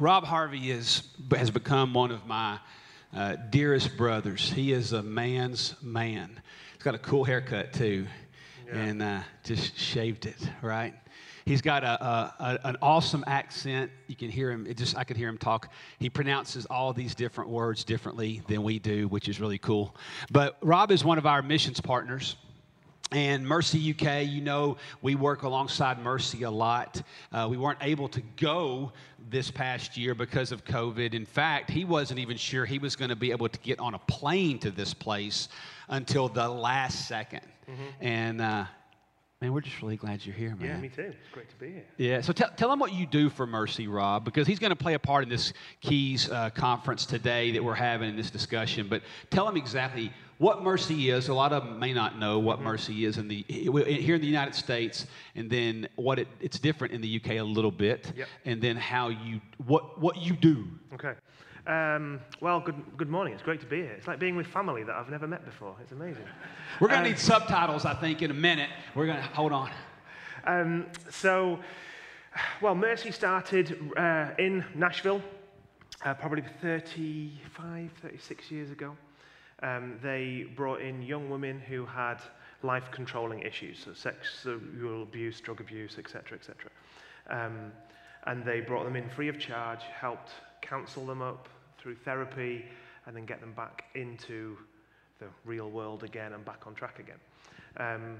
Rob Harvey is, has become one of my uh, dearest brothers. He is a man's man. He's got a cool haircut too, yeah. and uh, just shaved it right. He's got a, a, a, an awesome accent. You can hear him. It just I could hear him talk. He pronounces all these different words differently than we do, which is really cool. But Rob is one of our missions partners. And Mercy UK, you know, we work alongside Mercy a lot. Uh, we weren't able to go this past year because of COVID. In fact, he wasn't even sure he was going to be able to get on a plane to this place until the last 2nd mm-hmm. And uh, Man, we're just really glad you're here, man. Yeah, me too. It's great to be here. Yeah, so tell, tell him what you do for Mercy, Rob, because he's going to play a part in this Keys uh, conference today that we're having in this discussion. But tell him exactly what Mercy is. A lot of them may not know what mm-hmm. Mercy is in the here in the United States, and then what it, it's different in the UK a little bit, yep. and then how you what what you do. Okay. Um, well, good, good morning. It's great to be here. It's like being with family that I've never met before. It's amazing. We're going to um, need subtitles, I think, in a minute. We're going to hold on. Um, so, well, Mercy started uh, in Nashville uh, probably 35, 36 years ago. Um, they brought in young women who had life controlling issues, so sexual abuse, drug abuse, etc., etc. Um, and they brought them in free of charge, helped counsel them up through therapy, and then get them back into the real world again and back on track again. Um,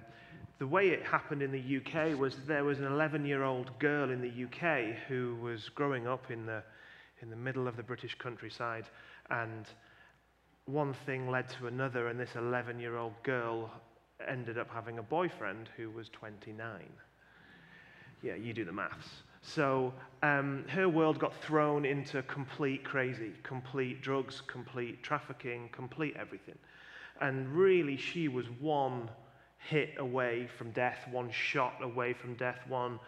the way it happened in the UK was there was an 11 year old girl in the UK who was growing up in the, in the middle of the British countryside, and one thing led to another, and this 11 year old girl ended up having a boyfriend who was 29. Yeah, you do the maths. So um, her world got thrown into complete crazy, complete drugs, complete trafficking, complete everything. And really, she was one hit away from death, one shot away from death, one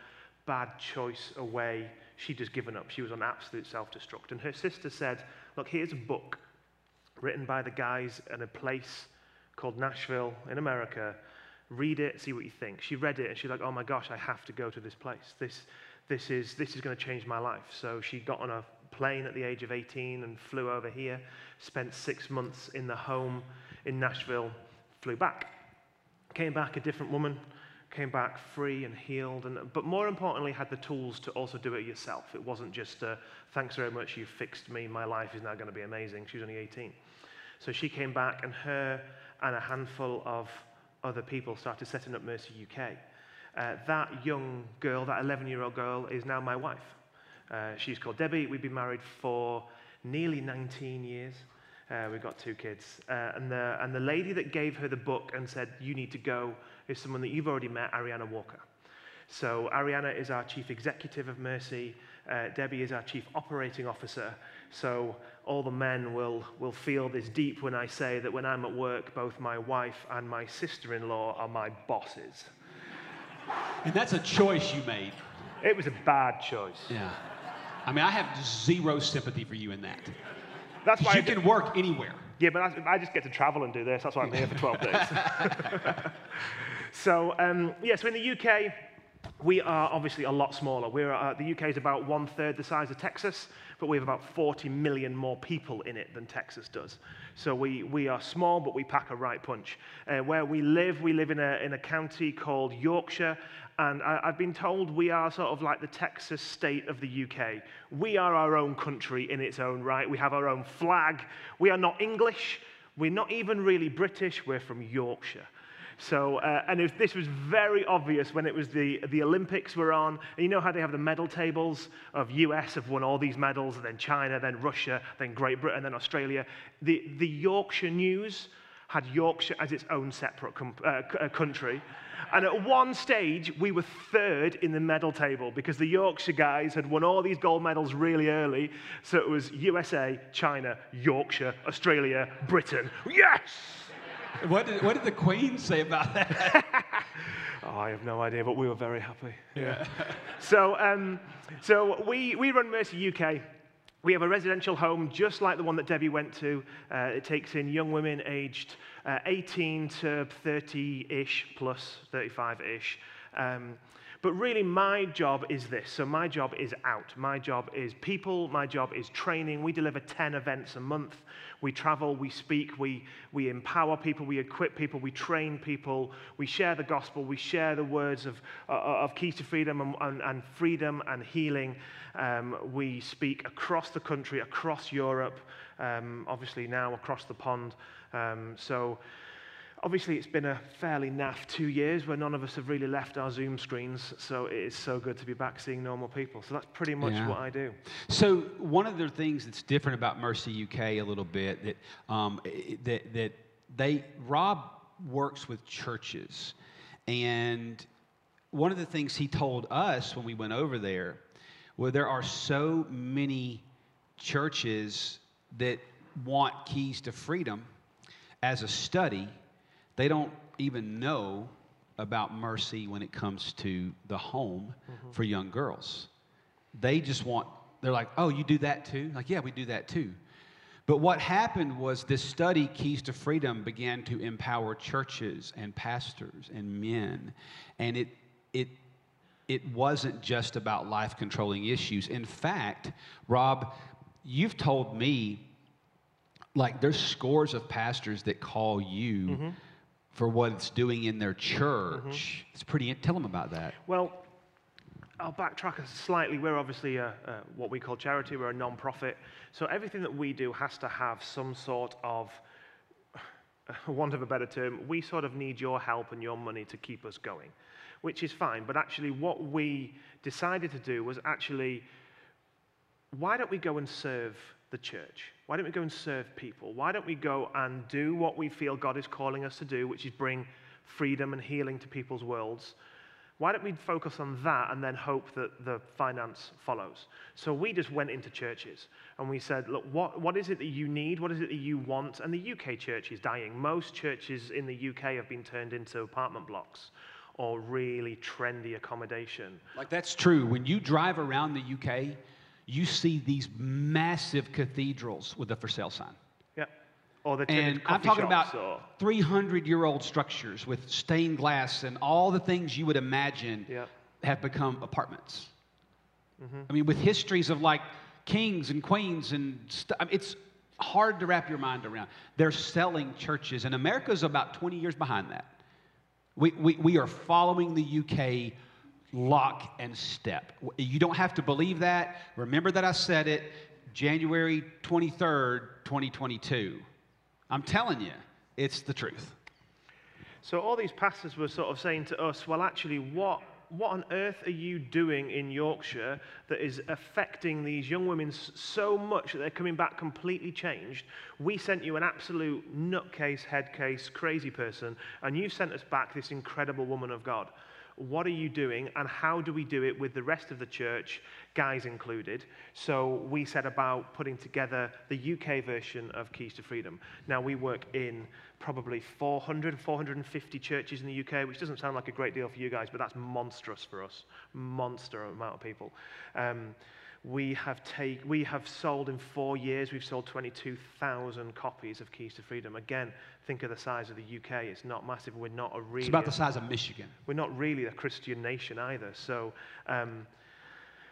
bad choice away. She'd just given up. She was on absolute self destruct. And her sister said, Look, here's a book written by the guys in a place called Nashville in America. Read it, see what you think. She read it and she's like, Oh my gosh, I have to go to this place. This, this is, this is going to change my life. So she got on a plane at the age of 18 and flew over here, spent six months in the home in Nashville, flew back. Came back a different woman, came back free and healed, and, but more importantly, had the tools to also do it yourself. It wasn't just, thanks very much, you fixed me, my life is now going to be amazing. She was only 18. So she came back, and her and a handful of other people started setting up Mercy UK. Uh, that young girl, that 11 year old girl, is now my wife. Uh, she's called Debbie. We've been married for nearly 19 years. Uh, we've got two kids. Uh, and, the, and the lady that gave her the book and said, You need to go, is someone that you've already met, Ariana Walker. So, Ariana is our chief executive of Mercy. Uh, Debbie is our chief operating officer. So, all the men will, will feel this deep when I say that when I'm at work, both my wife and my sister in law are my bosses. And that's a choice you made. It was a bad choice. Yeah. I mean, I have zero sympathy for you in that. That's why you can work anywhere. Yeah, but I, just get to travel and do this. That's why I'm here for 12 days. so, um, yeah, so in the UK, we are obviously a lot smaller. We're, uh, the UK is about one third the size of Texas, but we have about 40 million more people in it than Texas does. So we, we are small, but we pack a right punch. Uh, where we live, we live in a, in a county called Yorkshire, and I, I've been told we are sort of like the Texas state of the UK. We are our own country in its own right. We have our own flag. We are not English. We're not even really British. We're from Yorkshire. So, uh, and was, this was very obvious when it was the, the Olympics were on. And you know how they have the medal tables of US have won all these medals, and then China, then Russia, then Great Britain, then Australia. The, the Yorkshire News had Yorkshire as its own separate uh, uh, country. And at one stage, we were third in the medal table because the Yorkshire guys had won all these gold medals really early. So it was USA, China, Yorkshire, Australia, Britain. Yes! What did, what did the Queen say about that? oh, I have no idea, but we were very happy. Yeah. so, um, so we, we run Mercy UK. We have a residential home just like the one that Debbie went to. Uh, it takes in young women aged uh, 18 to 30 ish, plus 35 ish. Um, but really, my job is this. So, my job is out. My job is people. My job is training. We deliver 10 events a month. We travel, we speak, we, we empower people, we equip people, we train people, we share the gospel, we share the words of, uh, of keys to freedom and, and, and freedom and healing. Um, we speak across the country, across Europe, um, obviously now across the pond. Um, so, Obviously, it's been a fairly naff two years where none of us have really left our Zoom screens, so it is so good to be back seeing normal people. So that's pretty much yeah. what I do. So one of the things that's different about Mercy UK a little bit that um, that that they Rob works with churches, and one of the things he told us when we went over there, well, there are so many churches that want keys to freedom as a study they don't even know about mercy when it comes to the home mm-hmm. for young girls. They just want, they're like, oh, you do that too? Like, yeah, we do that too. But what happened was this study, Keys to Freedom, began to empower churches and pastors and men. And it, it, it wasn't just about life controlling issues. In fact, Rob, you've told me like there's scores of pastors that call you mm-hmm for what it's doing in their church. Mm-hmm. It's pretty. Tell them about that. Well, I'll backtrack a slightly. We're obviously a, a, what we call charity. We're a non-profit, so everything that we do has to have some sort of, want of a better term, we sort of need your help and your money to keep us going, which is fine. But actually, what we decided to do was actually, why don't we go and serve the church? Why don't we go and serve people? Why don't we go and do what we feel God is calling us to do, which is bring freedom and healing to people's worlds? Why don't we focus on that and then hope that the finance follows? So we just went into churches and we said, look, what, what is it that you need? What is it that you want? And the UK church is dying. Most churches in the UK have been turned into apartment blocks or really trendy accommodation. Like that's true. When you drive around the UK, you see these massive cathedrals with a for sale sign. Yeah. Or the and I'm talking about 300 year old structures with stained glass and all the things you would imagine yeah. have become apartments. Mm-hmm. I mean, with histories of like kings and queens and stuff, I mean, it's hard to wrap your mind around. They're selling churches, and America's about 20 years behind that. We, we, we are following the UK lock and step. You don't have to believe that. Remember that I said it January 23rd, 2022. I'm telling you, it's the truth. So all these pastors were sort of saying to us, well, actually, what, what on earth are you doing in Yorkshire that is affecting these young women so much that they're coming back completely changed? We sent you an absolute nutcase, head case, crazy person, and you sent us back this incredible woman of God. What are you doing, and how do we do it with the rest of the church, guys included? So we set about putting together the UK version of Keys to Freedom. Now, we work in probably 400, 450 churches in the UK, which doesn't sound like a great deal for you guys, but that's monstrous for us. Monster amount of people. Um, we have, take, we have sold in four years, we've sold 22,000 copies of Keys to Freedom. Again, think of the size of the UK. It's not massive. We're not a really. It's about the size of Michigan. We're not really a Christian nation either. So, um,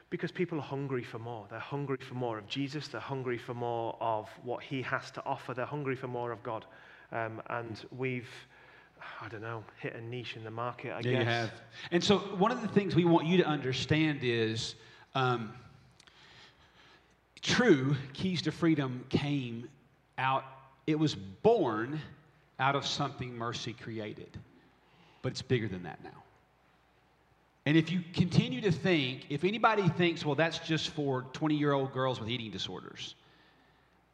because people are hungry for more. They're hungry for more of Jesus. They're hungry for more of what he has to offer. They're hungry for more of God. Um, and we've, I don't know, hit a niche in the market, I yeah, guess. you have. And so, one of the things we want you to understand is. Um, True, Keys to Freedom came out, it was born out of something Mercy created, but it's bigger than that now. And if you continue to think, if anybody thinks, well, that's just for 20 year old girls with eating disorders,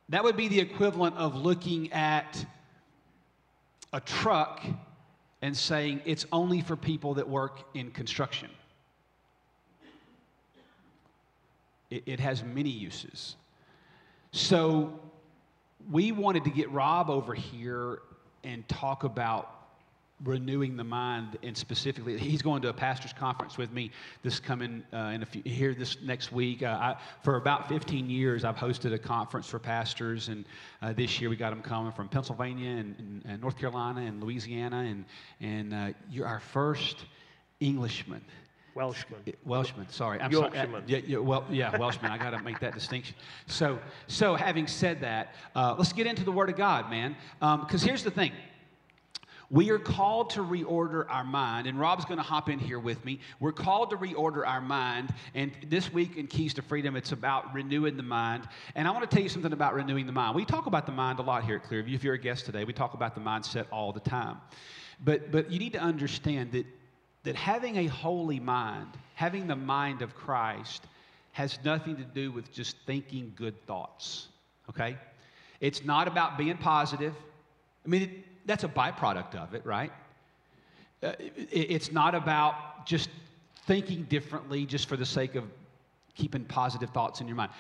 that would be the equivalent of looking at a truck and saying it's only for people that work in construction. It, it has many uses. So we wanted to get Rob over here and talk about renewing the mind and specifically he's going to a pastor's conference with me this coming uh, in a few here this next week uh, I, for about 15 years i've hosted a conference for pastors and uh, this year we got them coming from pennsylvania and, and, and north carolina and louisiana and, and uh, you're our first englishman Welshman. Welshman, sorry. I'm Yorkshireman. sorry. Yeah, yeah, well, yeah, Welshman. I got to make that distinction. So, so having said that, uh, let's get into the Word of God, man. Because here's the thing. We are called to reorder our mind, and Rob's going to hop in here with me. We're called to reorder our mind, and this week in Keys to Freedom, it's about renewing the mind. And I want to tell you something about renewing the mind. We talk about the mind a lot here at Clearview. If you're a guest today, we talk about the mindset all the time. But, but you need to understand that, that having a holy mind, having the mind of Christ, has nothing to do with just thinking good thoughts, okay? It's not about being positive. I mean, it, that's a byproduct of it, right? Uh, it, it's not about just thinking differently just for the sake of keeping positive thoughts in your mind.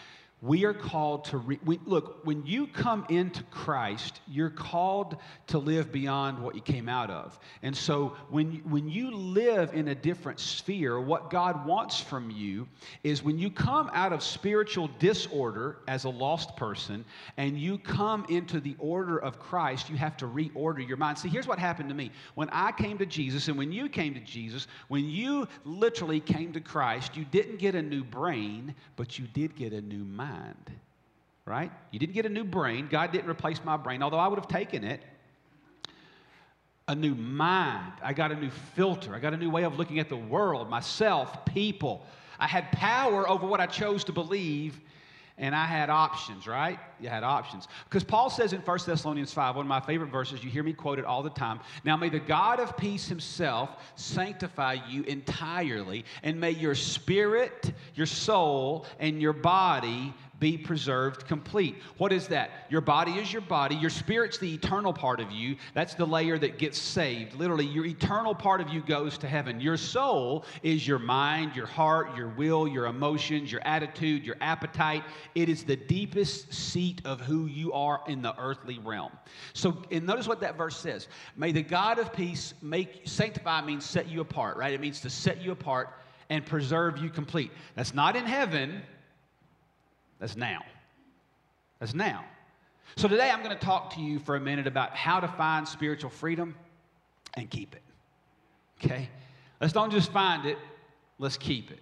We are called to re- we, look, when you come into Christ, you're called to live beyond what you came out of. And so when, when you live in a different sphere, what God wants from you is when you come out of spiritual disorder as a lost person and you come into the order of Christ, you have to reorder your mind. See, here's what happened to me. When I came to Jesus and when you came to Jesus, when you literally came to Christ, you didn't get a new brain, but you did get a new mind mind, right? You didn't get a new brain. God didn't replace my brain, although I would have taken it. A new mind. I got a new filter. I got a new way of looking at the world, myself, people. I had power over what I chose to believe, and I had options, right? You had options. Because Paul says in 1 Thessalonians 5, one of my favorite verses, you hear me quote it all the time. Now may the God of peace himself sanctify you entirely, and may your spirit, your soul, and your body be preserved complete. What is that? Your body is your body. Your spirit's the eternal part of you. That's the layer that gets saved. Literally, your eternal part of you goes to heaven. Your soul is your mind, your heart, your will, your emotions, your attitude, your appetite. It is the deepest seat of who you are in the earthly realm. So, and notice what that verse says. May the God of peace make sanctify means set you apart, right? It means to set you apart and preserve you complete. That's not in heaven. That's now. That's now. So today I'm going to talk to you for a minute about how to find spiritual freedom and keep it. Okay? Let's don't just find it, let's keep it.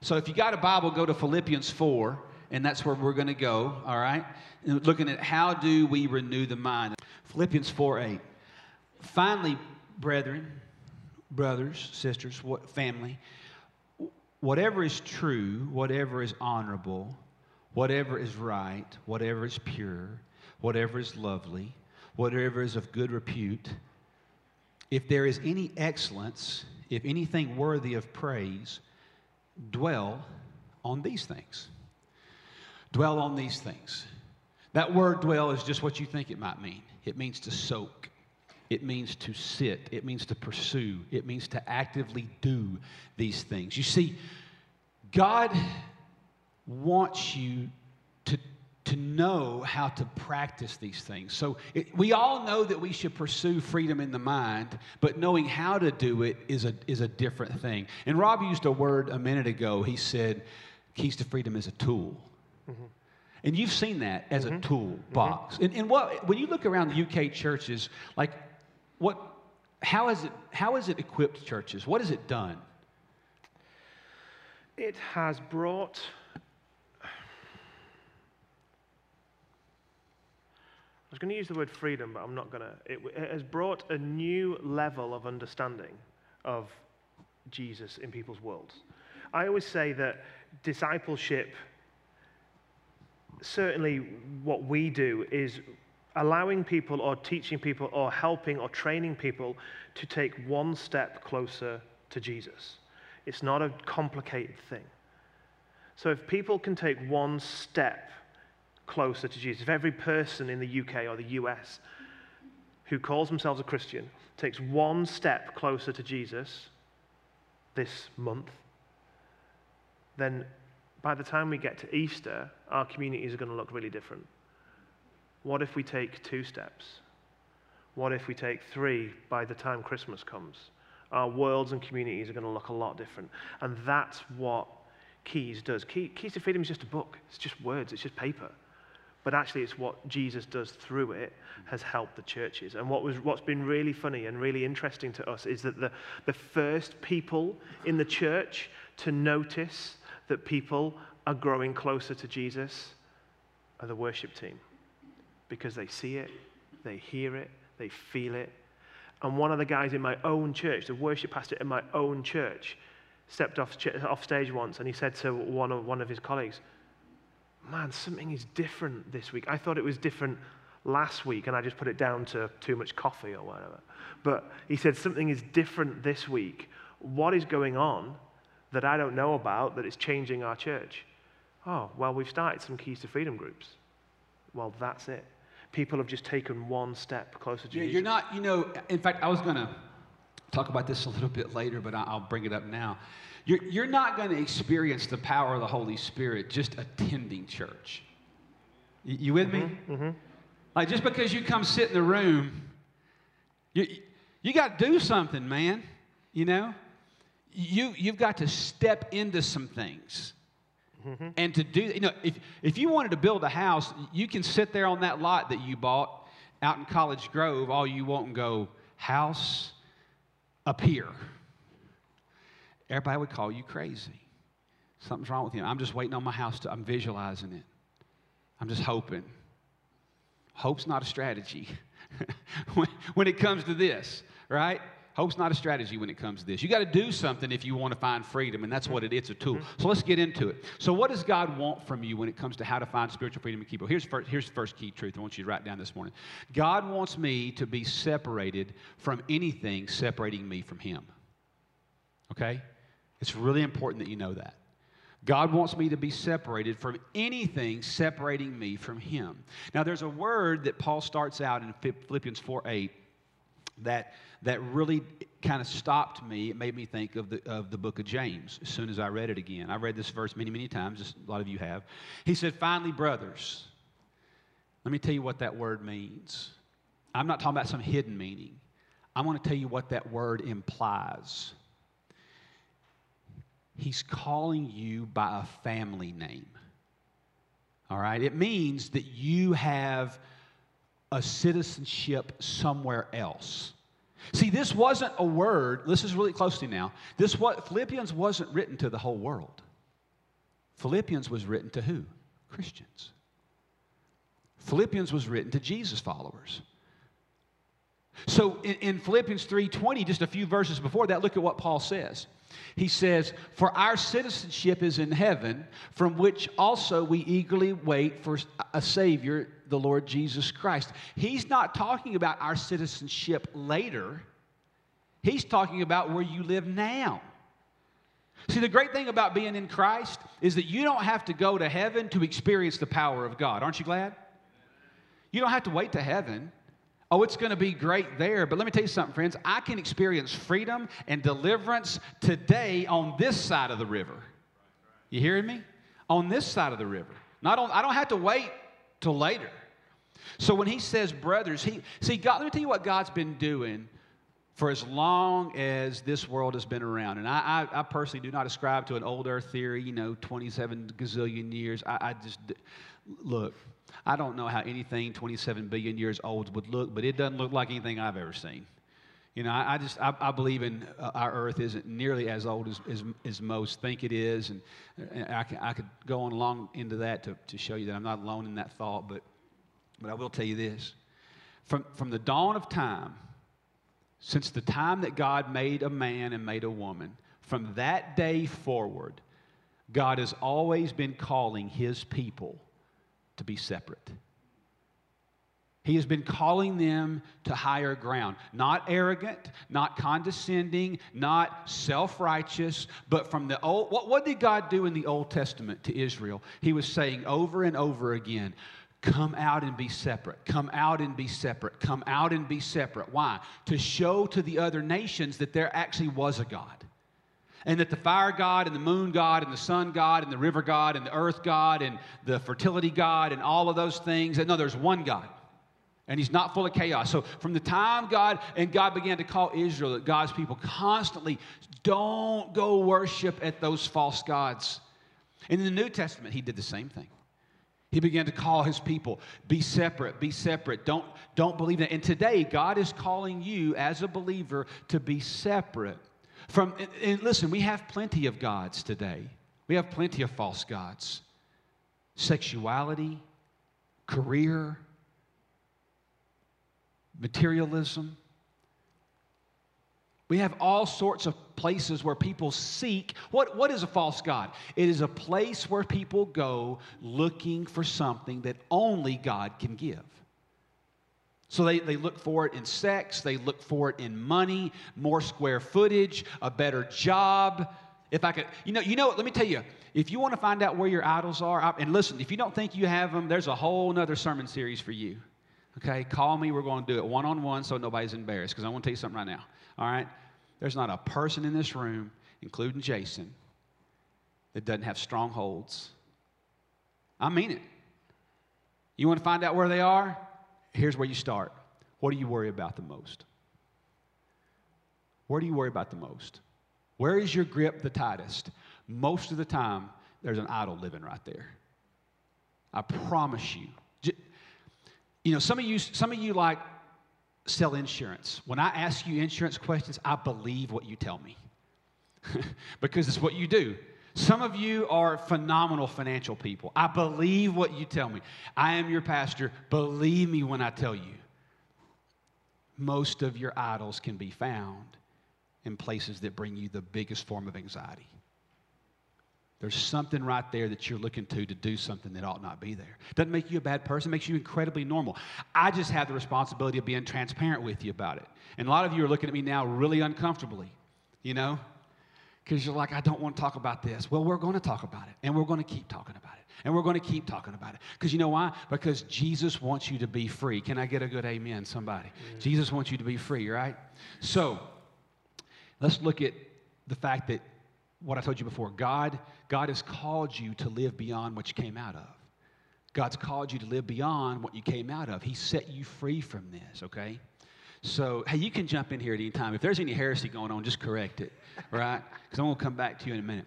So if you got a Bible, go to Philippians 4, and that's where we're going to go, all right? looking at how do we renew the mind. Philippians 4 8. Finally, brethren, brothers, sisters, what, family, whatever is true, whatever is honorable, whatever is right, whatever is pure, whatever is lovely, whatever is of good repute, if there is any excellence, if anything worthy of praise, dwell on these things. Dwell on these things. That word dwell is just what you think it might mean. It means to soak. It means to sit. It means to pursue. It means to actively do these things. You see, God wants you to, to know how to practice these things. So it, we all know that we should pursue freedom in the mind, but knowing how to do it is a, is a different thing. And Rob used a word a minute ago. He said, Keys to Freedom is a tool. Mm-hmm. And you've seen that as mm-hmm. a toolbox. Mm-hmm. And, and what, when you look around the UK churches, like what, how, is it, how is it equipped churches? What has it done? It has brought I was going to use the word freedom, but I'm not going to. It, it, has brought a new level of understanding of Jesus in people's worlds. I always say that discipleship, certainly what we do, is allowing people or teaching people or helping or training people to take one step closer to Jesus. It's not a complicated thing. So if people can take one step closer to Jesus, if every person in the UK or the US who calls themselves a Christian takes one step closer to Jesus this month, then by the time we get to Easter, our communities are going to look really different. What if we take two steps? What if we take three by the time Christmas comes? Our worlds and communities are going to look a lot different. And that's what Keys does. Key, Keys to Freedom is just a book, it's just words, it's just paper but actually it's what Jesus does through it has helped the churches. And what was, what's been really funny and really interesting to us is that the, the first people in the church to notice that people are growing closer to Jesus are the worship team because they see it, they hear it, they feel it. And one of the guys in my own church, the worship pastor in my own church, stepped off, off stage once and he said to one of, one of his colleagues, Man, something is different this week. I thought it was different last week and I just put it down to too much coffee or whatever. But he said, Something is different this week. What is going on that I don't know about that is changing our church? Oh, well, we've started some Keys to Freedom groups. Well, that's it. People have just taken one step closer to yeah, Jesus. You're not, you know, in fact, I was going to talk about this a little bit later, but I'll bring it up now. You're, you're not going to experience the power of the Holy Spirit just attending church. You, you with me? Mm-hmm, mm-hmm. Like, just because you come sit in the room, you, you got to do something, man. You know? You, you've got to step into some things. Mm-hmm. And to do, you know, if, if you wanted to build a house, you can sit there on that lot that you bought out in College Grove all you want and go, house up here. Everybody would call you crazy. Something's wrong with you. I'm just waiting on my house to, I'm visualizing it. I'm just hoping. Hope's not a strategy when, when it comes to this, right? Hope's not a strategy when it comes to this. You got to do something if you want to find freedom, and that's what it is. It's a tool. Mm-hmm. So let's get into it. So, what does God want from you when it comes to how to find spiritual freedom and keep it? Here's first, here's the first key truth I want you to write down this morning. God wants me to be separated from anything separating me from Him. Okay? It's really important that you know that. God wants me to be separated from anything separating me from Him. Now, there's a word that Paul starts out in Philippians 4 8 that, that really kind of stopped me. It made me think of the, of the book of James as soon as I read it again. I read this verse many, many times, just a lot of you have. He said, Finally, brothers, let me tell you what that word means. I'm not talking about some hidden meaning. I want to tell you what that word implies. He's calling you by a family name. All right? It means that you have a citizenship somewhere else. See, this wasn't a word, this is really closely now. This what Philippians wasn't written to the whole world. Philippians was written to who? Christians. Philippians was written to Jesus followers. So in, in Philippians 3:20, just a few verses before that, look at what Paul says. He says, For our citizenship is in heaven, from which also we eagerly wait for a Savior, the Lord Jesus Christ. He's not talking about our citizenship later, he's talking about where you live now. See, the great thing about being in Christ is that you don't have to go to heaven to experience the power of God. Aren't you glad? You don't have to wait to heaven. Oh, it's going to be great there. But let me tell you something, friends. I can experience freedom and deliverance today on this side of the river. You hearing me? On this side of the river. Not on, I don't have to wait till later. So when he says brothers, he see God, let me tell you what God's been doing for as long as this world has been around. And I, I, I personally do not ascribe to an old earth theory, you know, 27 gazillion years. I, I just look, I don't know how anything 27 billion years old would look, but it doesn't look like anything I've ever seen. You know, I, I just I, I, believe in uh, our Earth isn't nearly as old as, as, as most think it is, and, and I, can, I could go on along into that to, to show you that I'm not alone in that thought. But but I will tell you this: from from the dawn of time, since the time that God made a man and made a woman, from that day forward, God has always been calling His people to be separate. He has been calling them to higher ground. Not arrogant, not condescending, not self righteous, but from the old. What, what did God do in the Old Testament to Israel? He was saying over and over again, Come out and be separate. Come out and be separate. Come out and be separate. Why? To show to the other nations that there actually was a God and that the fire god and the moon god and the sun god and the river god and the earth god and the fertility god and all of those things and no there's one god and he's not full of chaos so from the time god and god began to call israel that god's people constantly don't go worship at those false gods and in the new testament he did the same thing He began to call his people, be separate, be separate. Don't, don't believe that. And today, God is calling you as a believer to be separate from, and, listen, we have plenty of gods today. We have plenty of false gods. Sexuality, career, materialism. We have all sorts of places where people seek. What, what is a false God? It is a place where people go looking for something that only God can give. So they, they look for it in sex, they look for it in money, more square footage, a better job. If I could, you know, you know, let me tell you, if you want to find out where your idols are, and listen, if you don't think you have them, there's a whole nother sermon series for you. Okay, call me. We're going to do it one on one so nobody's embarrassed because I want to tell you something right now. All right? There's not a person in this room, including Jason, that doesn't have strongholds. I mean it. You want to find out where they are? Here's where you start. What do you worry about the most? Where do you worry about the most? Where is your grip the tightest? Most of the time, there's an idol living right there. I promise you. You know, some of you, some of you like sell insurance. When I ask you insurance questions, I believe what you tell me because it's what you do. Some of you are phenomenal financial people. I believe what you tell me. I am your pastor. Believe me when I tell you. Most of your idols can be found in places that bring you the biggest form of anxiety. There's something right there that you're looking to to do something that ought not be there. Doesn't make you a bad person, makes you incredibly normal. I just have the responsibility of being transparent with you about it. And a lot of you are looking at me now really uncomfortably, you know, because you're like, I don't want to talk about this. Well, we're going to talk about it, and we're going to keep talking about it, and we're going to keep talking about it. Because you know why? Because Jesus wants you to be free. Can I get a good amen, somebody? Jesus wants you to be free, right? So let's look at the fact that what I told you before. God, God has called you to live beyond what you came out of. God's called you to live beyond what you came out of. He set you free from this, okay? So, hey, you can jump in here at any time. If there's any heresy going on, just correct it, right? Because I'm going to come back to you in a minute.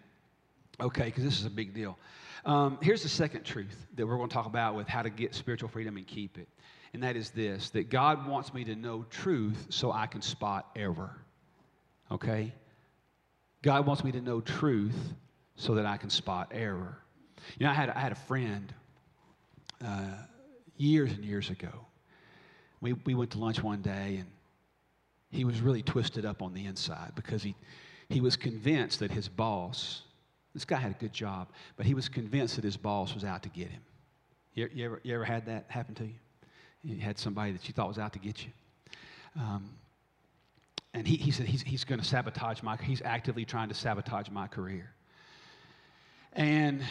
Okay, because this is a big deal. Um, here's the second truth that we're going to talk about with how to get spiritual freedom and keep it. And that is this that God wants me to know truth so I can spot error. Okay? God wants me to know truth so that I can spot error. You know, I had, I had a friend uh, years and years ago. We, we went to lunch one day, and he was really twisted up on the inside because he, he was convinced that his boss, this guy had a good job, but he was convinced that his boss was out to get him. You, you, ever, you ever had that happen to you? You had somebody that you thought was out to get you. Um, and he, he said he's, he's going to sabotage my he's actively trying to sabotage my career and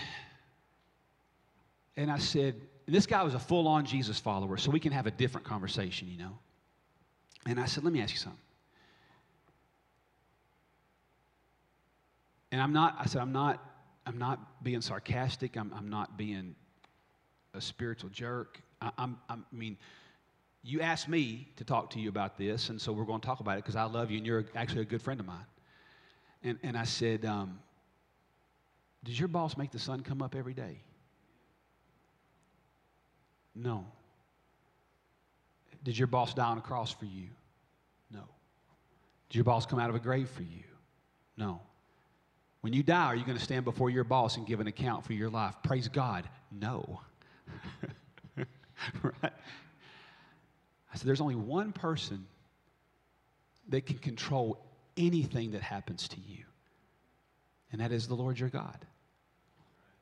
and i said this guy was a full-on jesus follower so we can have a different conversation you know and i said let me ask you something and i'm not i said i'm not i'm not being sarcastic i'm, I'm not being a spiritual jerk I, I'm, I'm i mean you asked me to talk to you about this, and so we're going to talk about it because I love you and you're actually a good friend of mine. And, and I said, um, Does your boss make the sun come up every day? No. Did your boss die on a cross for you? No. Did your boss come out of a grave for you? No. When you die, are you going to stand before your boss and give an account for your life? Praise God. No. right? I said, There's only one person that can control anything that happens to you, and that is the Lord your God.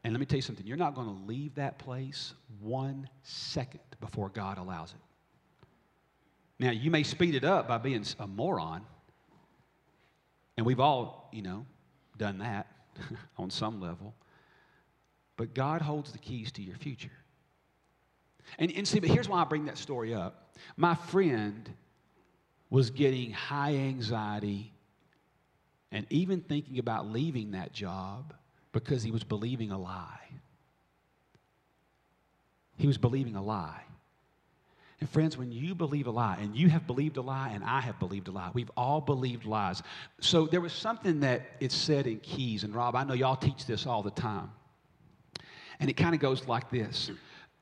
And let me tell you something you're not going to leave that place one second before God allows it. Now, you may speed it up by being a moron, and we've all, you know, done that on some level. But God holds the keys to your future. And, and see, but here's why I bring that story up. My friend was getting high anxiety and even thinking about leaving that job because he was believing a lie. He was believing a lie. And friends, when you believe a lie, and you have believed a lie, and I have believed a lie, we've all believed lies. So there was something that it said in Keys, and Rob, I know y'all teach this all the time. And it kind of goes like this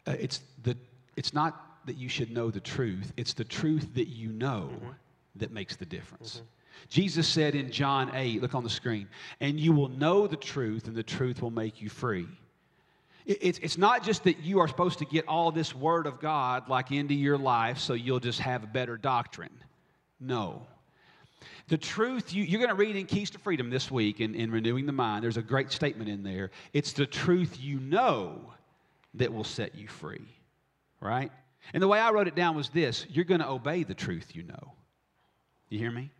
uh, it's, the, it's not that you should know the truth, it's the truth that you know mm-hmm. that makes the difference. Mm-hmm. Jesus said in John 8, look on the screen, and you will know the truth, and the truth will make you free. It's, it's not just that you are supposed to get all this word of God like into your life so you'll just have a better doctrine. No. The truth, you, are going to read in Keys to Freedom this week in, in Renewing the Mind. There's a great statement in there. It's the truth you know that will set you free, right? And the way I wrote it down was this you're going to obey the truth you know. You hear me?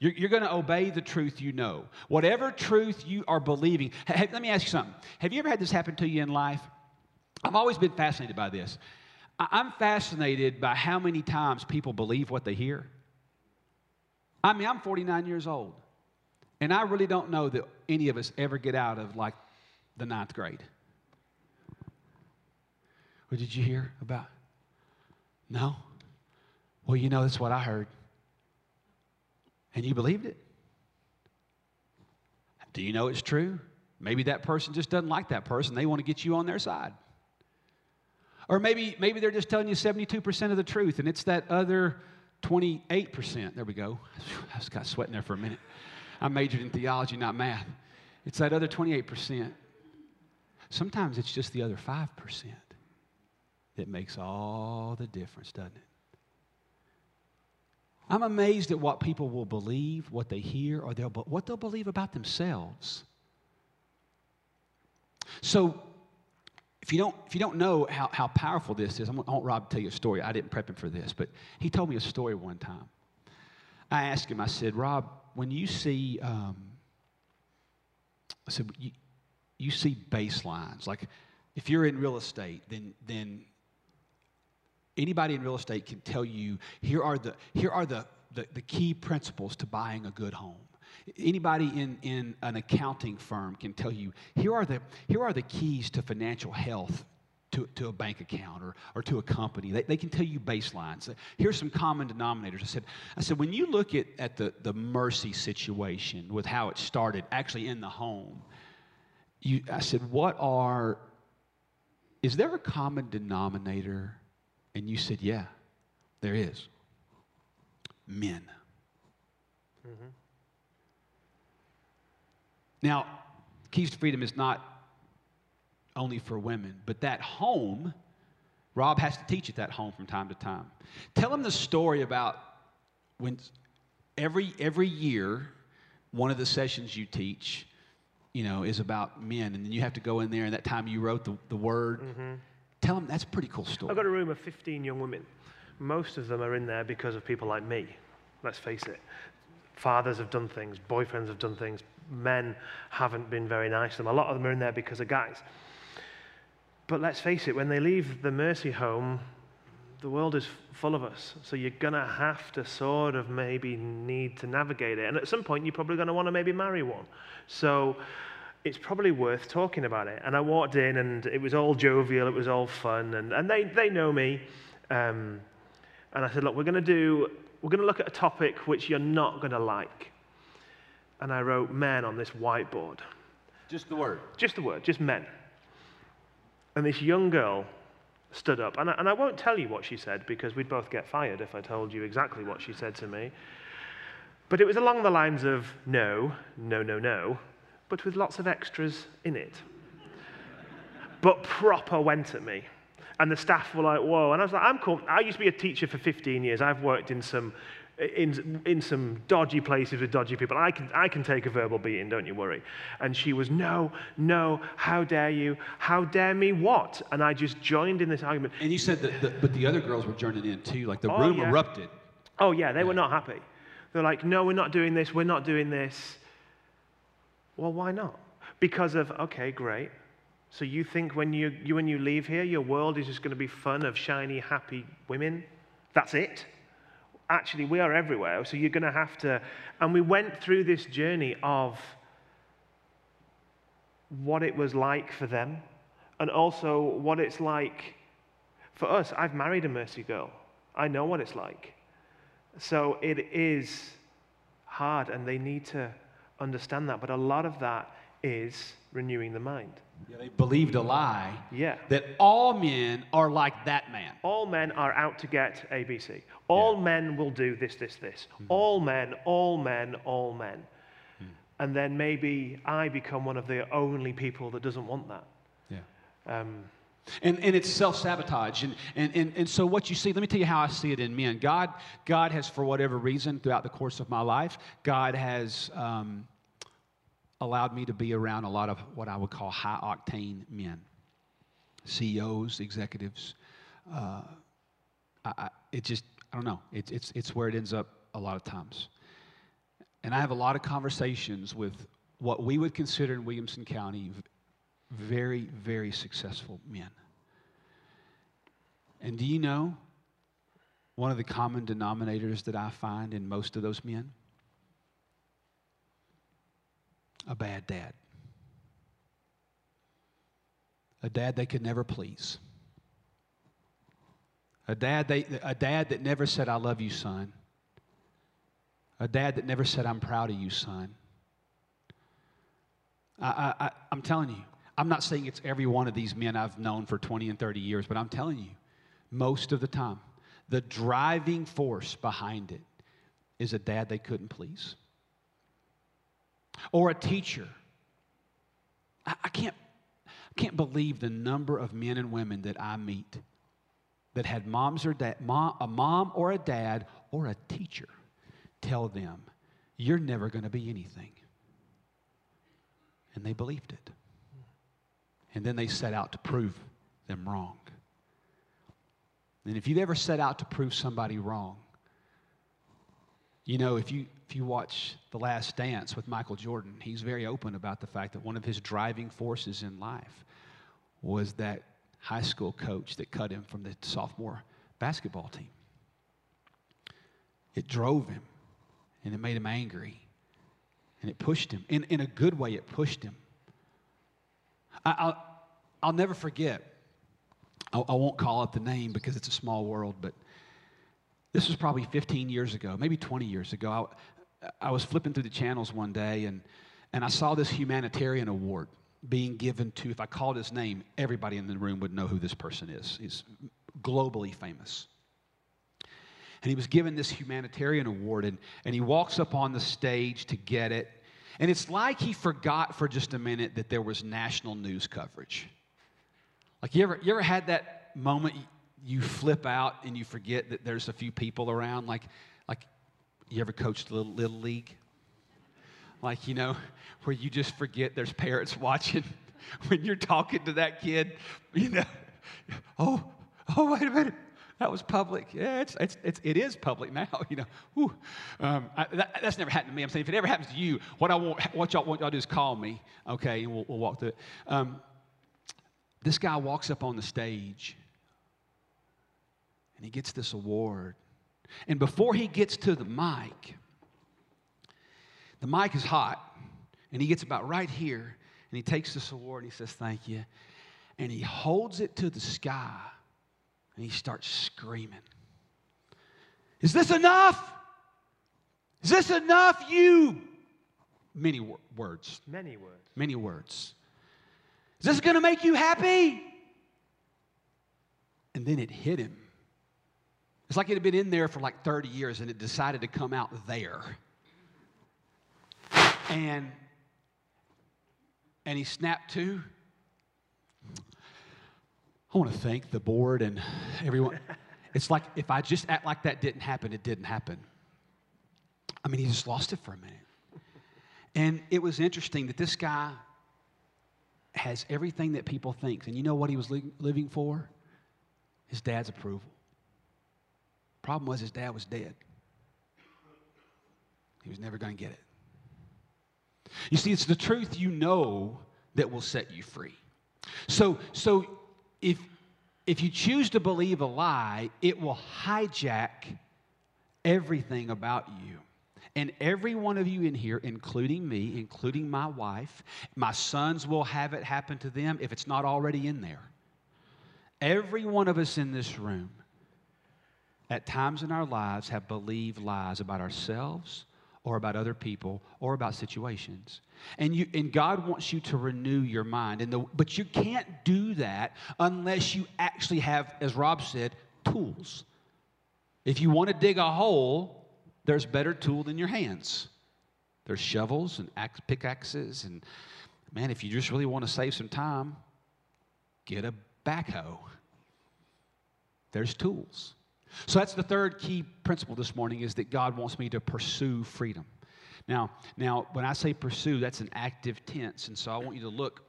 You're, you're going to obey the truth you know. Whatever truth you are believing. Have, let me ask you something. Have you ever had this happen to you in life? I've always been fascinated by this. I'm fascinated by how many times people believe what they hear. I mean, I'm 49 years old, and I really don't know that any of us ever get out of like the ninth grade. What did you hear about? No? Well, you know, that's what I heard. And you believed it. Do you know it's true? Maybe that person just doesn't like that person. They want to get you on their side. Or maybe, maybe they're just telling you 72% of the truth and it's that other 28%. There we go. I just got sweating there for a minute. I majored in theology, not math. It's that other 28%. Sometimes it's just the other 5% that makes all the difference, doesn't it? I'm amazed at what people will believe, what they hear, or they'll, what they'll believe about themselves. So, if you don't, if you don't know how, how powerful this is, I want, I want Rob to tell you a story. I didn't prep him for this, but he told me a story one time. I asked him, I said, Rob, when you see, um, I said, you, you see baselines, like if you're in real estate, then, then Anybody in real estate can tell you here are the, here are the, the, the key principles to buying a good home. Anybody in, in an accounting firm can tell you here are the, here are the keys to financial health to, to a bank account or, or to a company. They, they can tell you baselines. Here's some common denominators. I said, I said when you look at, at the, the mercy situation with how it started actually in the home, you, I said, what are, is there a common denominator and you said, Yeah, there is. Men. Mm-hmm. Now, Keys to Freedom is not only for women, but that home, Rob has to teach at that home from time to time. Tell him the story about when every, every year, one of the sessions you teach, you know, is about men, and then you have to go in there, and that time you wrote the, the word. Mm-hmm Tell them that's a pretty cool story. I've got a room of 15 young women. Most of them are in there because of people like me. Let's face it. Fathers have done things, boyfriends have done things, men haven't been very nice to them. A lot of them are in there because of guys. But let's face it, when they leave the mercy home, the world is full of us. So you're going to have to sort of maybe need to navigate it. And at some point, you're probably going to want to maybe marry one. So it's probably worth talking about it. And I walked in and it was all jovial, it was all fun, and, and they, they know me. Um, and I said, look, we're going to do, we're going to look at a topic which you're not going to like. And I wrote men on this whiteboard. Just the word? Just the word, just men. And this young girl stood up. And I, and I won't tell you what she said because we'd both get fired if I told you exactly what she said to me. But it was along the lines of no, no, no, no, but with lots of extras in it. but proper went at me. And the staff were like, whoa. And I was like, I'm cool. I used to be a teacher for 15 years. I've worked in some, in, in some dodgy places with dodgy people. I can, I can take a verbal beating, don't you worry. And she was, no, no, how dare you? How dare me what? And I just joined in this argument. And you said that, the, but the other girls were joining in too. Like the oh, room yeah. erupted. Oh, yeah, they yeah. were not happy. They're like, no, we're not doing this. We're not doing this. Well, why not? Because of, okay, great. So you think when you, you, when you leave here, your world is just going to be fun of shiny, happy women? That's it? Actually, we are everywhere, so you're going to have to. And we went through this journey of what it was like for them and also what it's like for us. I've married a mercy girl, I know what it's like. So it is hard, and they need to understand that. But a lot of that is renewing the mind. Yeah, they believed a lie Yeah. that all men are like that man. All men are out to get ABC. All men will do this, this, this. All men, all men, all men. And then maybe I become one of the only people that doesn't want that. Yeah. Um, And, and it's self sabotage. And, and, and, and so, what you see, let me tell you how I see it in men. God, God has, for whatever reason, throughout the course of my life, God has um, allowed me to be around a lot of what I would call high octane men CEOs, executives. Uh, I, I, it just, I don't know. It, it's, it's where it ends up a lot of times. And I have a lot of conversations with what we would consider in Williamson County very, very successful men. And do you know one of the common denominators that I find in most of those men? A bad dad. A dad they could never please. A dad, they, a dad that never said, I love you, son. A dad that never said, I'm proud of you, son. I, I, I'm telling you, I'm not saying it's every one of these men I've known for 20 and 30 years, but I'm telling you, most of the time, the driving force behind it is a dad they couldn't please. Or a teacher. I, I can't, I can't believe the number of men and women that I meet that had moms or dad, mom, a mom or a dad or a teacher tell them, You're never going to be anything. And they believed it. And then they set out to prove them wrong. And if you've ever set out to prove somebody wrong, you know, if you, if you watch The Last Dance with Michael Jordan, he's very open about the fact that one of his driving forces in life was that high school coach that cut him from the sophomore basketball team. It drove him and it made him angry and it pushed him. In, in a good way, it pushed him. I, I'll, I'll never forget, I, I won't call out the name because it's a small world, but this was probably 15 years ago, maybe 20 years ago. I, was flipping through the channels one day and, and I saw this humanitarian award being given to, if I called his name, everybody in the room would know who this person is. He's globally famous. And he was given this humanitarian award, and, and he walks up on the stage to get it. And it's like he forgot for just a minute that there was national news coverage. Like, you ever, you ever had that moment you flip out and you forget that there's a few people around? Like you ever coached little, little league? Like, you know, where you just forget there's parents watching when you're talking to that kid, you know, oh, oh, wait a minute. That was public. Yeah, it's, it's, it's, it is public now, you know. Um, I, that, that's never happened to me. I'm saying if it ever happens to you, what I want, what y'all want y'all do is call me, okay, and we'll, we'll walk through it. Um, this guy walks up on the stage and he gets this award. And before he gets to the mic, the mic is hot, and he gets about right here, and he takes this award and he says, Thank you. And he holds it to the sky, and he starts screaming, Is this enough? Is this enough, you? Many wor- words, many words. many words. Is this going to make you happy? And then it hit him. It's like it had been in there for like 30 years and it decided to come out there. And and he snapped to. I want to thank the board and everyone. it's like if I just act like that didn't happen, it didn't happen. I mean, he just lost it for a minute. And it was interesting that this guy has everything that people think. And you know what he was li- living for? His dad's approval. Problem was his dad was dead. He was never going to get it. You see, it's the truth you know that will set you free. So, so if, if you choose to believe a lie, it will hijack everything about you. And every one of you in here, including me, including my wife, my sons will have it happen to them if it's not already in there. Every one of us in this room, at times in our lives, have believed lies about ourselves or about other people or about situations. And, you, and God wants you to renew your mind. And the, but you can't do that unless you actually have, as Rob said, tools. If you want to dig a hole, there's better tool than your hands. There's shovels and axe, pickaxes. And man, if you just really want to save some time, get a backhoe. There's tools. So that's the third key principle this morning is that God wants me to pursue freedom. Now, now when I say pursue, that's an active tense, and so I want you to look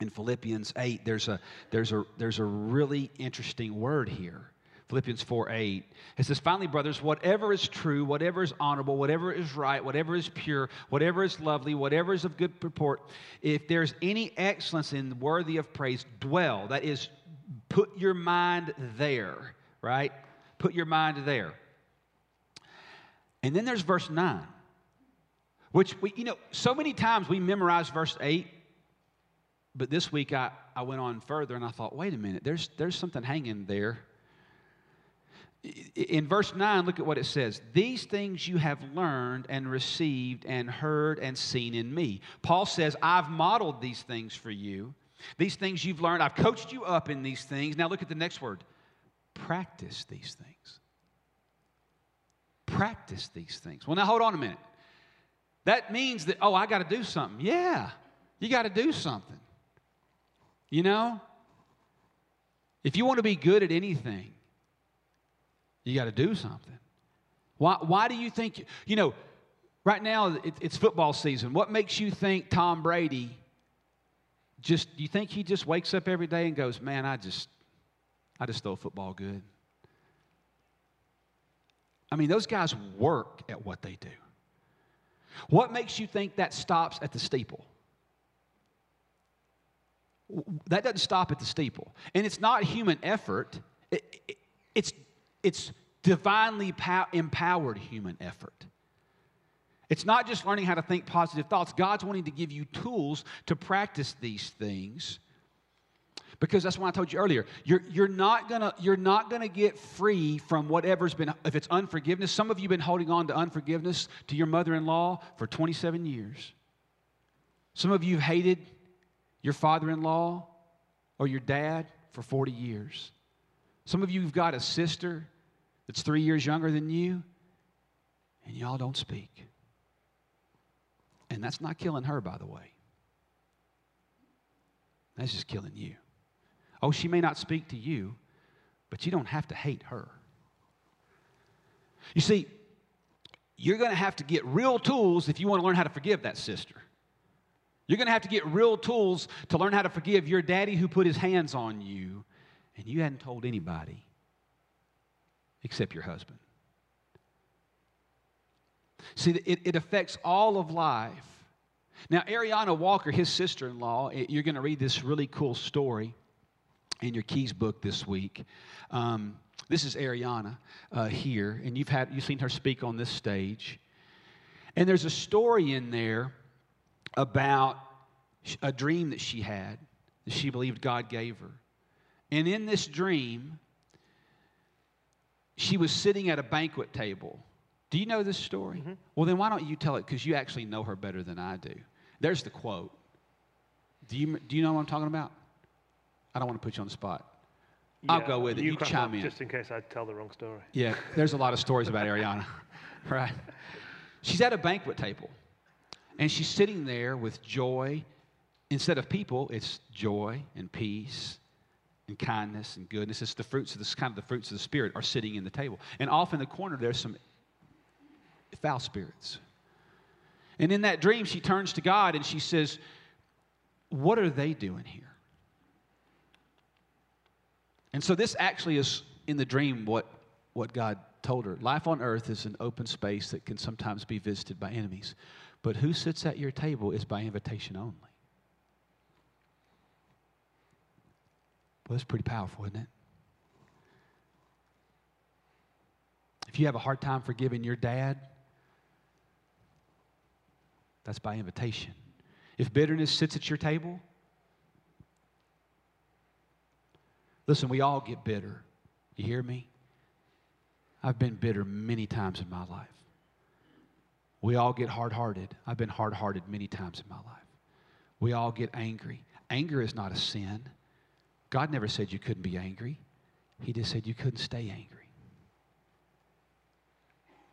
in Philippians 8. There's a there's a there's a really interesting word here. Philippians 4 8. It says, Finally, brothers, whatever is true, whatever is honorable, whatever is right, whatever is pure, whatever is lovely, whatever is of good purport, if there's any excellence in worthy of praise, dwell. That is, put your mind there, right? Put your mind there. And then there's verse 9, which we, you know, so many times we memorize verse 8, but this week I, I went on further and I thought, wait a minute, there's, there's something hanging there. In verse 9, look at what it says. These things you have learned and received and heard and seen in me. Paul says, I've modeled these things for you. These things you've learned, I've coached you up in these things. Now look at the next word practice these things. Practice these things. Well, now hold on a minute. That means that, oh, I got to do something. Yeah, you got to do something. You know? If you want to be good at anything, you got to do something. Why, why do you think, you know, right now it, it's football season. What makes you think Tom Brady just, you think he just wakes up every day and goes, man, I just, I just throw football good. I mean, those guys work at what they do. What makes you think that stops at the steeple? That doesn't stop at the steeple. And it's not human effort, it, it, it's, it's divinely pow- empowered human effort. It's not just learning how to think positive thoughts. God's wanting to give you tools to practice these things because that's what I told you earlier. You're, you're not gonna you're not gonna get free from whatever's been if it's unforgiveness. Some of you have been holding on to unforgiveness to your mother-in-law for 27 years. Some of you have hated your father-in-law or your dad for 40 years. Some of you have got a sister that's three years younger than you, and y'all don't speak. And that's not killing her, by the way. That's just killing you. Oh, she may not speak to you, but you don't have to hate her. You see, you're going to have to get real tools if you want to learn how to forgive that sister. You're going to have to get real tools to learn how to forgive your daddy who put his hands on you and you hadn't told anybody except your husband. See, it, it affects all of life. Now, Ariana Walker, his sister in law, eh, you're going to read this really cool story in your keys book this week. Um, this is Ariana uh, here, and you've had you've seen her speak on this stage. And there's a story in there about a dream that she had that she believed God gave her. And in this dream, she was sitting at a banquet table. Do you know this story? Mm-hmm. Well, then why don't you tell it? Because you actually know her better than I do. There's the quote. Do you, do you know what I'm talking about? I don't want to put you on the spot. Yeah, I'll go with it. You, you chime in. Just in case I tell the wrong story. Yeah, there's a lot of stories about Ariana, right? She's at a banquet table, and she's sitting there with joy. Instead of people, it's joy and peace and kindness and goodness. It's the fruits of this kind of the fruits of the spirit are sitting in the table. And off in the corner, there's some foul spirits. And in that dream, she turns to God and she says, What are they doing here? And so this actually is in the dream what, what God told her. Life on earth is an open space that can sometimes be visited by enemies. But who sits at your table is by invitation only. Well, that's pretty powerful, isn't it? If you have a hard time forgiving your dad, that's by invitation. If bitterness sits at your table, Listen, we all get bitter. You hear me? I've been bitter many times in my life. We all get hard hearted. I've been hard hearted many times in my life. We all get angry. Anger is not a sin. God never said you couldn't be angry, He just said you couldn't stay angry.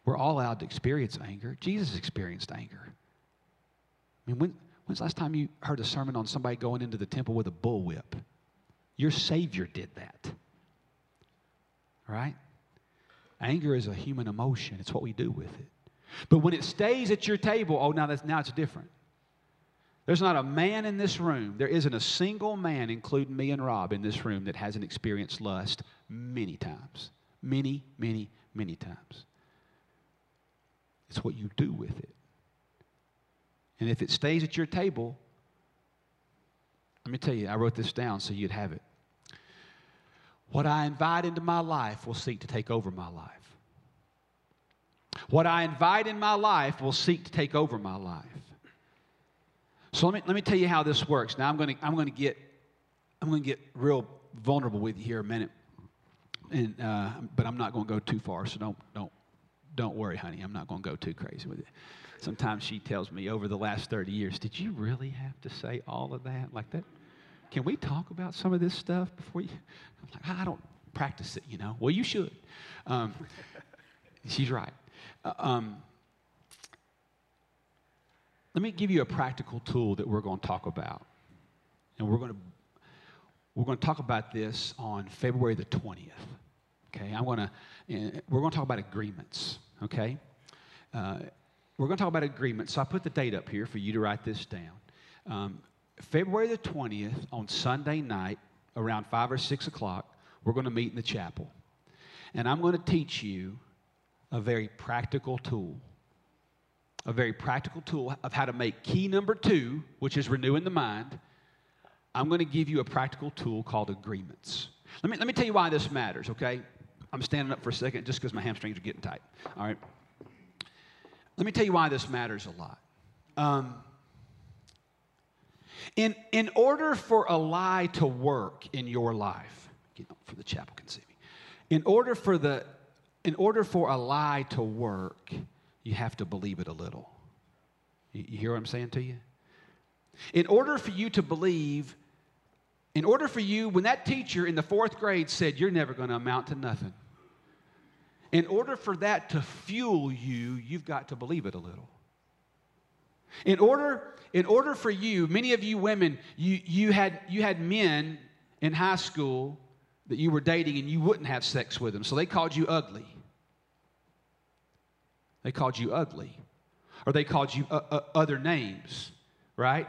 We're all allowed to experience anger. Jesus experienced anger. I mean, when, when's the last time you heard a sermon on somebody going into the temple with a bullwhip? Your Savior did that. Right? Anger is a human emotion, it's what we do with it. But when it stays at your table, oh, now, that's, now it's different. There's not a man in this room, there isn't a single man, including me and Rob, in this room that hasn't experienced lust many times. Many, many, many times. It's what you do with it. And if it stays at your table, let me tell you, I wrote this down so you'd have it. What I invite into my life will seek to take over my life. What I invite in my life will seek to take over my life. So let me, let me tell you how this works. Now I'm going to I'm going to get I'm going to get real vulnerable with you here a minute, and uh, but I'm not going to go too far. So don't don't don't worry, honey. I'm not going to go too crazy with it. Sometimes she tells me over the last 30 years, "Did you really have to say all of that like that? Can we talk about some of this stuff before you?" I'm like, I don't practice it, you know. Well, you should. Um, she's right. Uh, um, let me give you a practical tool that we're going to talk about. And we're going to we're going to talk about this on February the 20th. Okay, I'm going to eh, we're going to talk about agreements. Okay, uh, we're going to talk about agreements. So I put the date up here for you to write this down. Um, February the 20th on Sunday night around five or six o'clock. We're going to meet in the chapel, and I'm going to teach you a very practical tool. A very practical tool of how to make key number two, which is renewing the mind. I'm going to give you a practical tool called agreements. Let me, let me tell you why this matters, okay? I'm standing up for a second just because my hamstrings are getting tight. All right? Let me tell you why this matters a lot. Um, in, in order for a lie to work in your life, get up for the chapel can see me. In order for the in order for a lie to work, you have to believe it a little. You, you hear what I'm saying to you? In order for you to believe, in order for you, when that teacher in the fourth grade said, You're never going to amount to nothing, in order for that to fuel you, you've got to believe it a little. In order, in order for you, many of you women, you, you, had, you had men in high school that you were dating and you wouldn't have sex with them, so they called you ugly. They called you ugly, or they called you uh, uh, other names, right?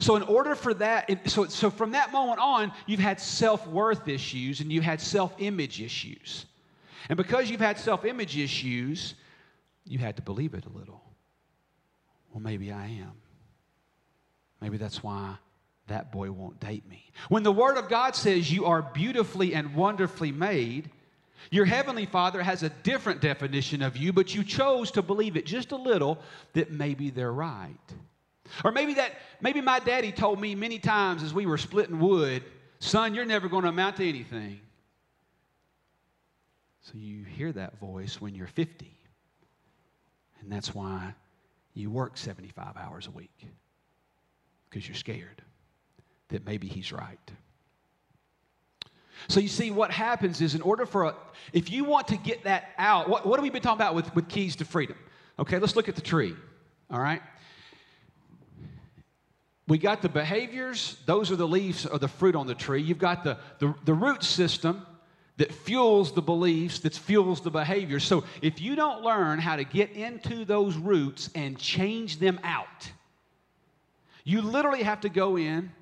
So, in order for that, so, so from that moment on, you've had self worth issues and you had self image issues. And because you've had self image issues, you had to believe it a little. Well, maybe I am. Maybe that's why that boy won't date me. When the Word of God says you are beautifully and wonderfully made, your Heavenly Father has a different definition of you, but you chose to believe it just a little that maybe they're right. Or maybe that, maybe my daddy told me many times as we were splitting wood, son, you're never going to amount to anything. So you hear that voice when you're 50. And that's why you work 75 hours a week, because you're scared that maybe he's right. So you see, what happens is in order for a, if you want to get that out, what, what have we been talking about with, with keys to freedom? Okay, let's look at the tree. All right. We got the behaviors, those are the leaves or the fruit on the tree. You've got the, the, the root system that fuels the beliefs, that fuels the behaviors. So if you don't learn how to get into those roots and change them out, you literally have to go in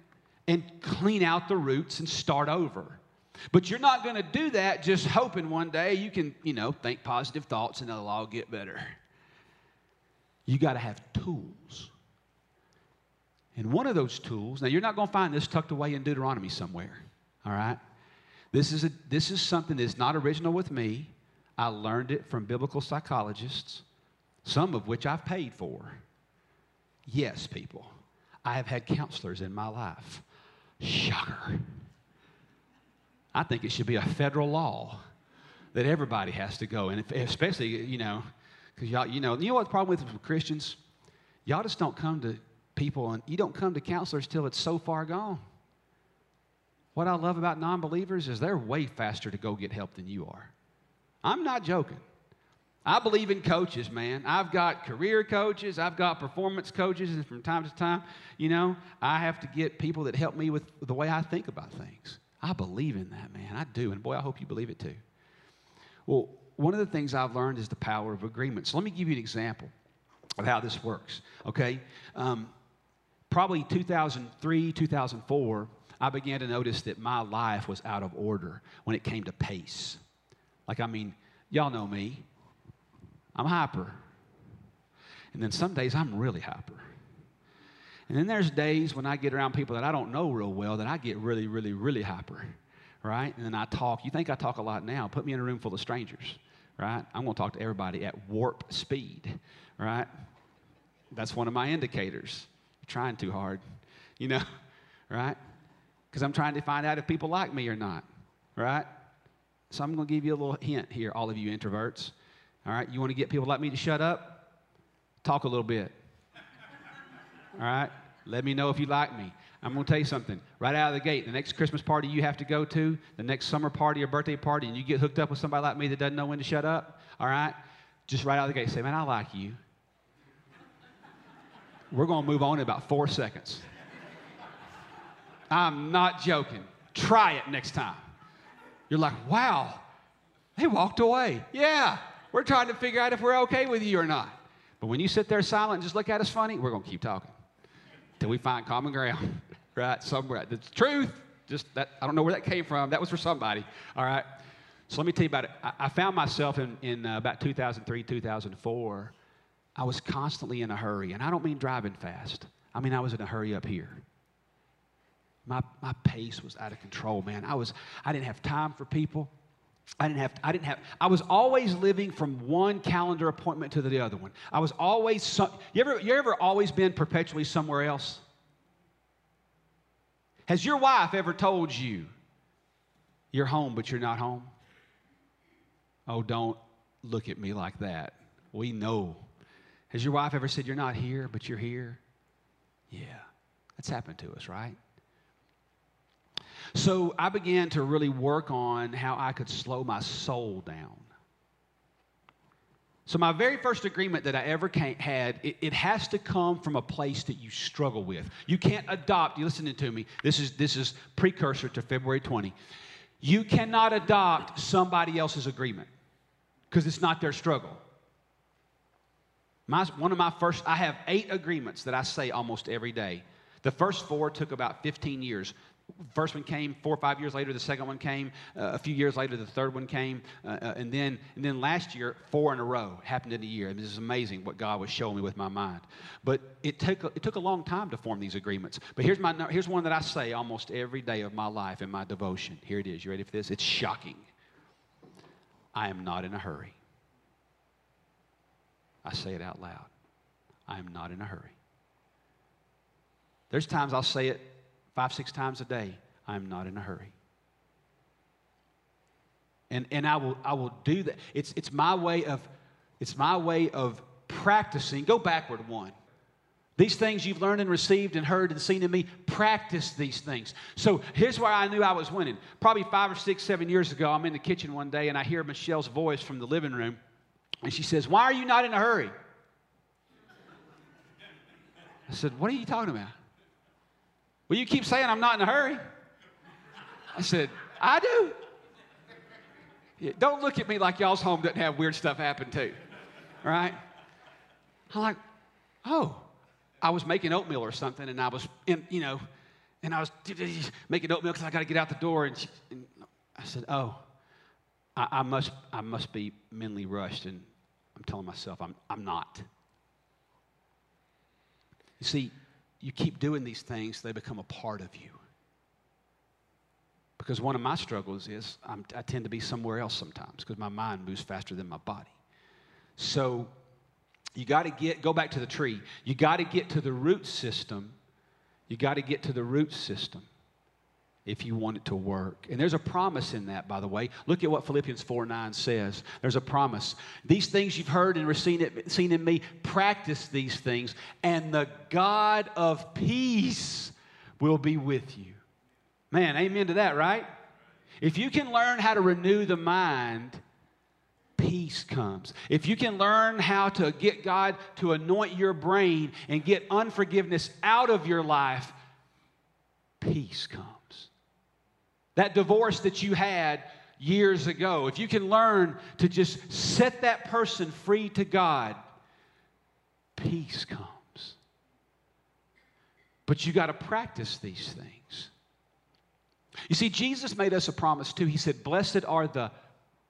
and clean out the roots and start over. But you're not going to do that just hoping one day you can, you know, think positive thoughts and it'll all get better. You got to have tools. And one of those tools, now you're not going to find this tucked away in Deuteronomy somewhere, all right? This is, a, this is something that's not original with me. I learned it from biblical psychologists, some of which I've paid for. Yes, people, I have had counselors in my life. Shocker. I think it should be a federal law that everybody has to go, and especially, you know, Because y'all, you know, you know what the problem with Christians? Y'all just don't come to people and you don't come to counselors till it's so far gone. What I love about non believers is they're way faster to go get help than you are. I'm not joking. I believe in coaches, man. I've got career coaches, I've got performance coaches, and from time to time, you know, I have to get people that help me with the way I think about things. I believe in that, man. I do. And boy, I hope you believe it too. Well, one of the things I've learned is the power of agreement. So let me give you an example of how this works, okay? Um, probably 2003, 2004, I began to notice that my life was out of order when it came to pace. Like, I mean, y'all know me. I'm hyper. And then some days I'm really hyper. And then there's days when I get around people that I don't know real well that I get really, really, really hyper, right? And then I talk. You think I talk a lot now? Put me in a room full of strangers, right? I'm going to talk to everybody at warp speed, right? That's one of my indicators. Trying too hard, you know, right? Because I'm trying to find out if people like me or not, right? So I'm going to give you a little hint here, all of you introverts. All right, you want to get people like me to shut up? Talk a little bit. All right, let me know if you like me. I'm going to tell you something. Right out of the gate, the next Christmas party you have to go to, the next summer party or birthday party, and you get hooked up with somebody like me that doesn't know when to shut up, all right, just right out of the gate say, Man, I like you. We're going to move on in about four seconds. I'm not joking. Try it next time. You're like, Wow, they walked away. Yeah, we're trying to figure out if we're okay with you or not. But when you sit there silent and just look at us funny, we're going to keep talking till we find common ground, right? Somewhere. The truth, just that, I don't know where that came from. That was for somebody, all right? So let me tell you about it. I, I found myself in, in uh, about 2003, 2004. I was constantly in a hurry. And I don't mean driving fast, I mean, I was in a hurry up here. My, my pace was out of control, man. I, was, I didn't have time for people. I didn't have, I didn't have, I was always living from one calendar appointment to the other one. I was always, some, you ever, you ever always been perpetually somewhere else? Has your wife ever told you you're home, but you're not home? Oh, don't look at me like that. We know. Has your wife ever said you're not here, but you're here? Yeah, that's happened to us, right? So I began to really work on how I could slow my soul down. So, my very first agreement that I ever had, it, it, has to come from a place that you struggle with. You can't adopt, you listening to me, this is, this is precursor to February 20. You cannot adopt somebody else's agreement because it's not their struggle. My, one of my first, I have eight agreements that I say almost every day. The first four took about 15 years first one came four or five years later the second one came uh, a few years later the third one came uh, uh, and then and then last year four in a row happened in a year. This is amazing what god was showing me with my mind. But it took it took a long time to form these agreements. But here's my here's one that i say almost every day of my life in my devotion. Here it is. You ready for this? It's shocking. I am not in a hurry. I say it out loud. I am not in a hurry. There's times i'll say it five, six times a day, I'm not in a hurry. And, and I, will, I will do that. It's, it's, my way of, it's my way of practicing. Go backward one. These things you've learned and received and heard and seen in me, practice these things. So here's where I knew I was winning. Probably five or six, seven years ago, I'm in the kitchen one day and I hear Michelle's voice from the living room. And she says, Why are you not in a hurry? I said, What are you talking about? Well, you keep saying I'm not in a hurry. I said, I do. Yeah, don't look at me like y'all's home doesn't have weird stuff happen too. Right? I'm like, oh, I was making oatmeal or something, and I was, in, you know, and I was making oatmeal because I got to get out the door. And, she, and, I said, oh, I, I, must, I must be mentally rushed. And I'm telling myself, I'm, I'm not. You see, you keep doing these things, they become a part of you. Because one of my struggles is I'm, i tend to be somewhere else sometimes because my mind moves faster than my body. So you got to get, go back to the tree. You got to get to the root system. You got to get to the root system. If you want it to work. And there's a promise in that, by the way. Look at what Philippians 4 9 says. There's a promise. These things you've heard and seen, it, seen in me, practice these things, and the God of peace will be with you. Man, amen to that, right? If you can learn how to renew the mind, peace comes. If you can learn how to get God to anoint your brain and get unforgiveness out of your life, peace comes. That divorce that you had years ago, if you can learn to just set that person free to God, peace comes. But you got to practice these things. You see, Jesus made us a promise too. He said, Blessed are the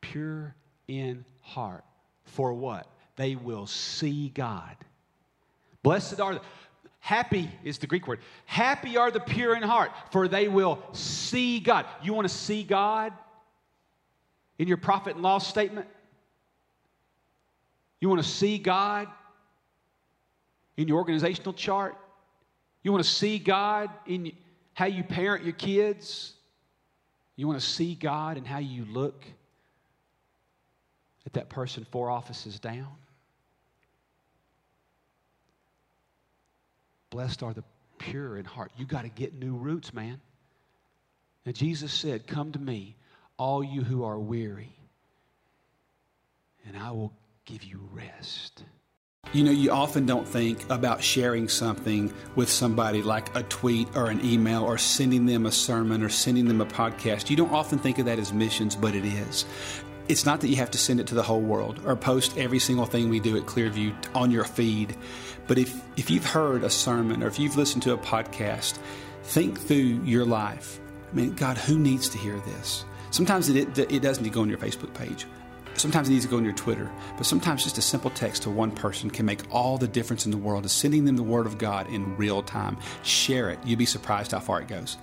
pure in heart. For what? They will see God. Blessed are the Happy is the Greek word. Happy are the pure in heart, for they will see God. You want to see God in your profit and loss statement? You want to see God in your organizational chart? You want to see God in how you parent your kids? You want to see God in how you look at that person four offices down? Blessed are the pure in heart. You got to get new roots, man. And Jesus said, Come to me, all you who are weary, and I will give you rest. You know, you often don't think about sharing something with somebody like a tweet or an email or sending them a sermon or sending them a podcast. You don't often think of that as missions, but it is. It's not that you have to send it to the whole world or post every single thing we do at Clearview on your feed. But if, if you've heard a sermon or if you've listened to a podcast, think through your life. I mean, God, who needs to hear this? Sometimes it, it, doesn't need to go on your Facebook page. Sometimes it needs to go on your Twitter. But sometimes just a simple text to one person can make all the difference in the world. Is sending them the Word of God in real time. Share it. You'd be surprised how far it goes.